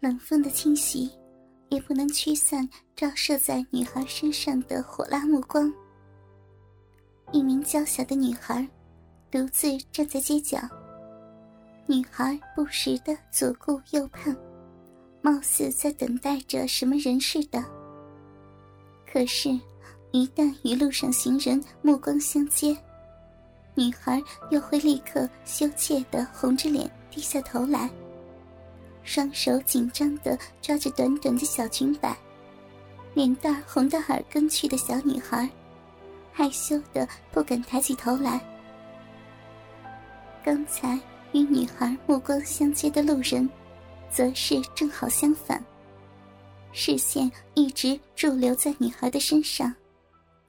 冷风的侵袭，也不能驱散照射在女孩身上的火辣目光。一名娇小的女孩，独自站在街角。女孩不时的左顾右盼，貌似在等待着什么人似的。可是，一旦与路上行人目光相接，女孩又会立刻羞怯的红着脸低下头来，双手紧张的抓着短短的小裙摆，脸蛋红到耳根去的小女孩，害羞的不敢抬起头来。刚才与女孩目光相接的路人，则是正好相反，视线一直驻留在女孩的身上，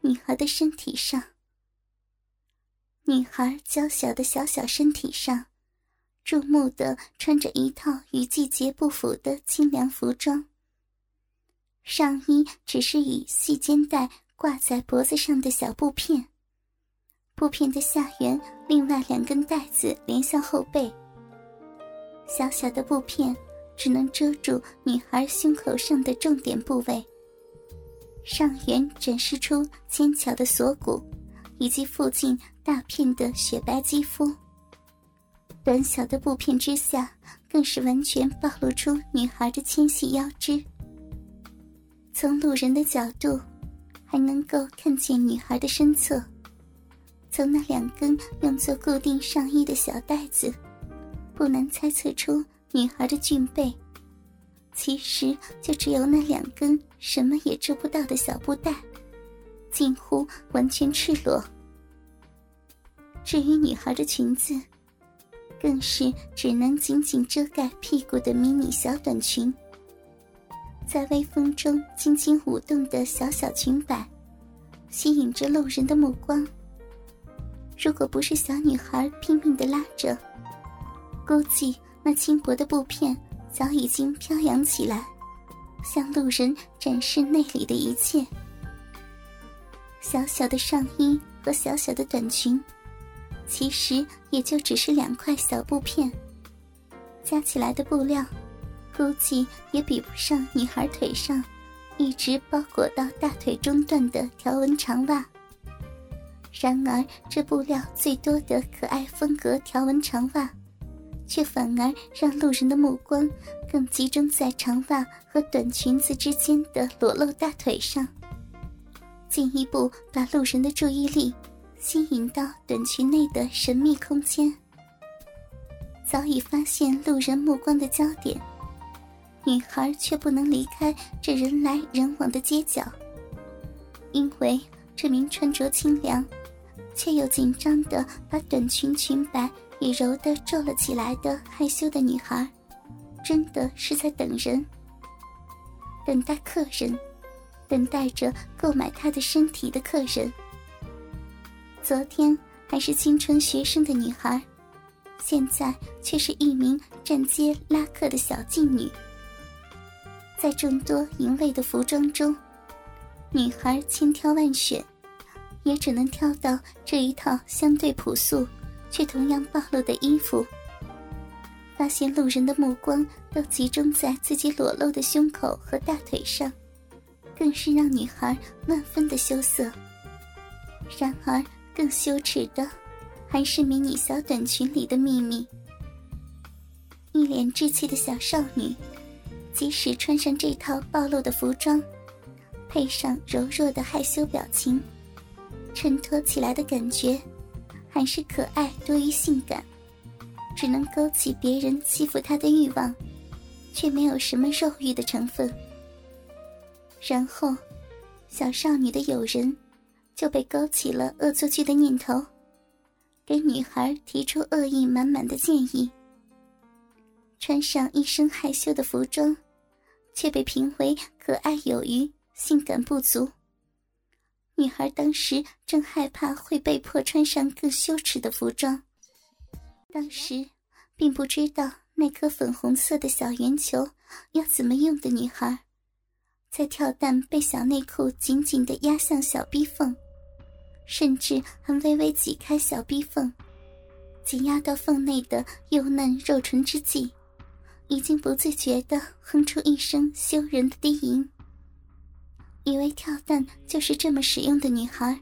女孩的身体上。女孩娇小的小小身体上，注目的穿着一套与季节不符的清凉服装。上衣只是以细肩带挂在脖子上的小布片，布片的下缘另外两根带子连向后背。小小的布片只能遮住女孩胸口上的重点部位，上缘展示出纤巧的锁骨。以及附近大片的雪白肌肤，短小的布片之下，更是完全暴露出女孩的纤细腰肢。从路人的角度，还能够看见女孩的身侧。从那两根用作固定上衣的小带子，不难猜测出女孩的俊背。其实就只有那两根什么也遮不到的小布带。近乎完全赤裸。至于女孩的裙子，更是只能紧紧遮盖屁股的迷你小短裙。在微风中轻轻舞动的小小裙摆，吸引着路人的目光。如果不是小女孩拼命的拉着，估计那轻薄的布片早已经飘扬起来，向路人展示内里的一切。小小的上衣和小小的短裙，其实也就只是两块小布片，加起来的布料，估计也比不上女孩腿上一直包裹到大腿中段的条纹长袜。然而，这布料最多的可爱风格条纹长袜，却反而让路人的目光更集中在长袜和短裙子之间的裸露大腿上。进一步把路人的注意力吸引到短裙内的神秘空间。早已发现路人目光的焦点，女孩却不能离开这人来人往的街角，因为这名穿着清凉，却又紧张的把短裙裙摆也揉得皱了起来的害羞的女孩，真的是在等人，等待客人。等待着购买她的身体的客人。昨天还是青春学生的女孩，现在却是一名站街拉客的小妓女。在众多淫秽的服装中，女孩千挑万选，也只能挑到这一套相对朴素却同样暴露的衣服。发现路人的目光都集中在自己裸露的胸口和大腿上。更是让女孩万分的羞涩。然而，更羞耻的，还是迷你小短裙里的秘密。一脸稚气的小少女，即使穿上这套暴露的服装，配上柔弱的害羞表情，衬托起来的感觉，还是可爱多于性感，只能勾起别人欺负她的欲望，却没有什么肉欲的成分。然后，小少女的友人就被勾起了恶作剧的念头，给女孩提出恶意满满的建议。穿上一身害羞的服装，却被评为可爱有余、性感不足。女孩当时正害怕会被迫穿上更羞耻的服装，当时并不知道那颗粉红色的小圆球要怎么用的女孩。在跳蛋被小内裤紧紧的压向小逼缝，甚至还微微挤开小逼缝，挤压到缝内的幼嫩肉唇之际，已经不自觉的哼出一声羞人的低吟。以为跳蛋就是这么使用的女孩，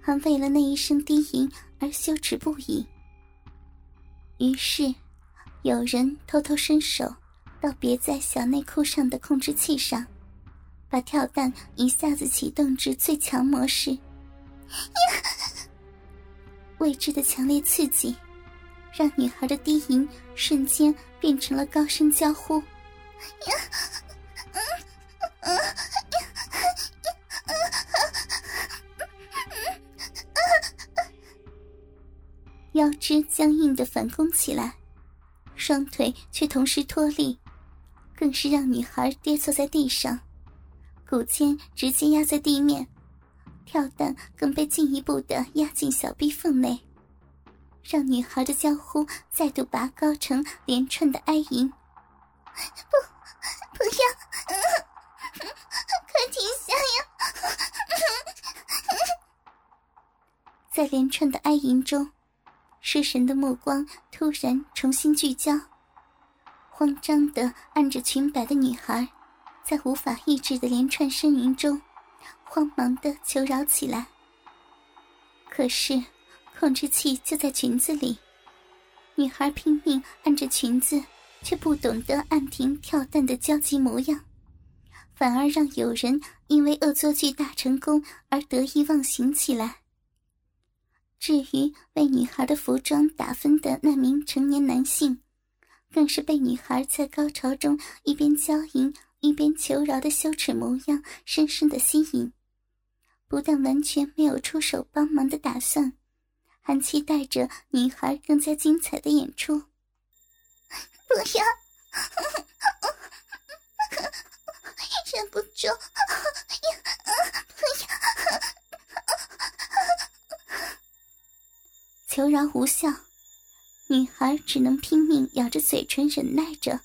还为了那一声低吟而羞耻不已。于是，有人偷偷伸手到别在小内裤上的控制器上，把跳蛋一下子启动至最强模式。未知的强烈刺激，让女孩的低吟瞬间变成了高声娇呼。腰肢僵硬的反攻起来，双腿却同时脱力，更是让女孩跌坐在地上，骨尖直接压在地面，跳蛋更被进一步的压进小臂缝内，让女孩的娇呼再度拔高成连串的哀吟。不，不要，快停下呀！在连串的哀吟中。失神的目光突然重新聚焦，慌张的按着裙摆的女孩，在无法抑制的连串呻吟中，慌忙的求饶起来。可是，控制器就在裙子里，女孩拼命按着裙子，却不懂得按停跳蛋的焦急模样，反而让有人因为恶作剧大成功而得意忘形起来。至于为女孩的服装打分的那名成年男性，更是被女孩在高潮中一边娇吟一边求饶的羞耻模样深深的吸引，不但完全没有出手帮忙的打算，还期待着女孩更加精彩的演出。不要，忍不住。不要求饶无效，女孩只能拼命咬着嘴唇忍耐着。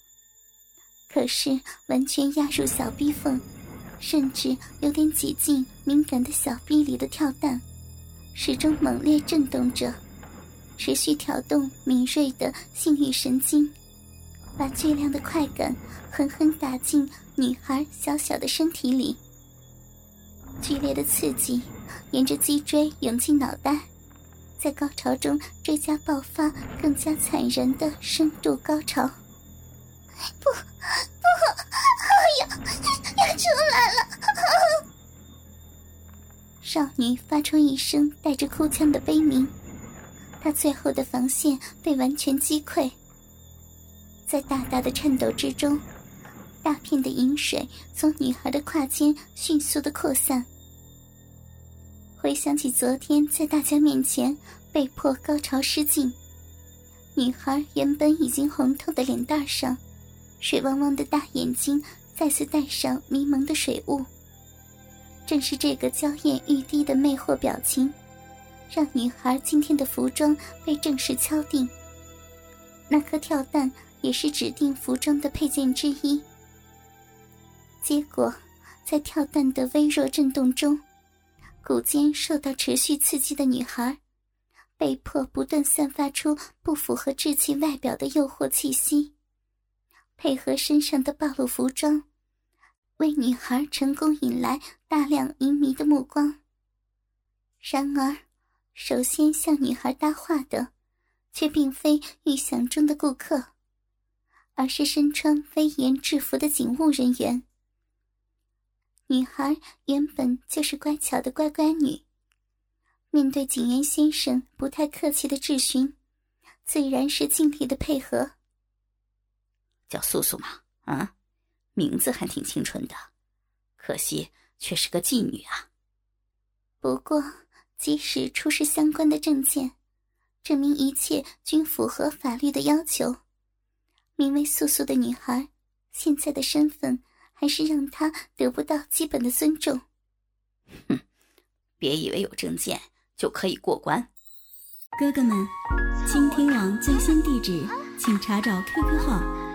可是完全压入小逼缝，甚至有点挤进敏感的小逼里的跳蛋，始终猛烈震动着，持续挑动敏锐的性欲神经，把巨量的快感狠狠打进女孩小小的身体里。剧烈的刺激沿着脊椎涌进脑袋。在高潮中追加爆发，更加惨人的深度高潮。不，少女发出一声带着哭腔的悲鸣，她最后的防线被完全击溃。在大大的颤抖之中，大片的饮水从女孩的胯间迅速的扩散。回想起昨天在大家面前被迫高潮失禁，女孩原本已经红透的脸蛋上，水汪汪的大眼睛再次带上迷蒙的水雾。正是这个娇艳欲滴的魅惑表情，让女孩今天的服装被正式敲定。那颗跳蛋也是指定服装的配件之一。结果，在跳蛋的微弱震动中。骨尖受到持续刺激的女孩，被迫不断散发出不符合稚气外表的诱惑气息，配合身上的暴露服装，为女孩成功引来大量淫迷的目光。然而，首先向女孩搭话的，却并非预想中的顾客，而是身穿威严制服的警务人员。女孩原本就是乖巧的乖乖女，面对警员先生不太客气的质询，自然是尽力的配合。叫素素嘛，啊，名字还挺清纯的，可惜却是个妓女啊。不过，即使出示相关的证件，证明一切均符合法律的要求，名为素素的女孩现在的身份。还是让她得不到基本的尊重。哼，别以为有证件就可以过关。哥哥们，倾听网最新地址，请查找 QQ 号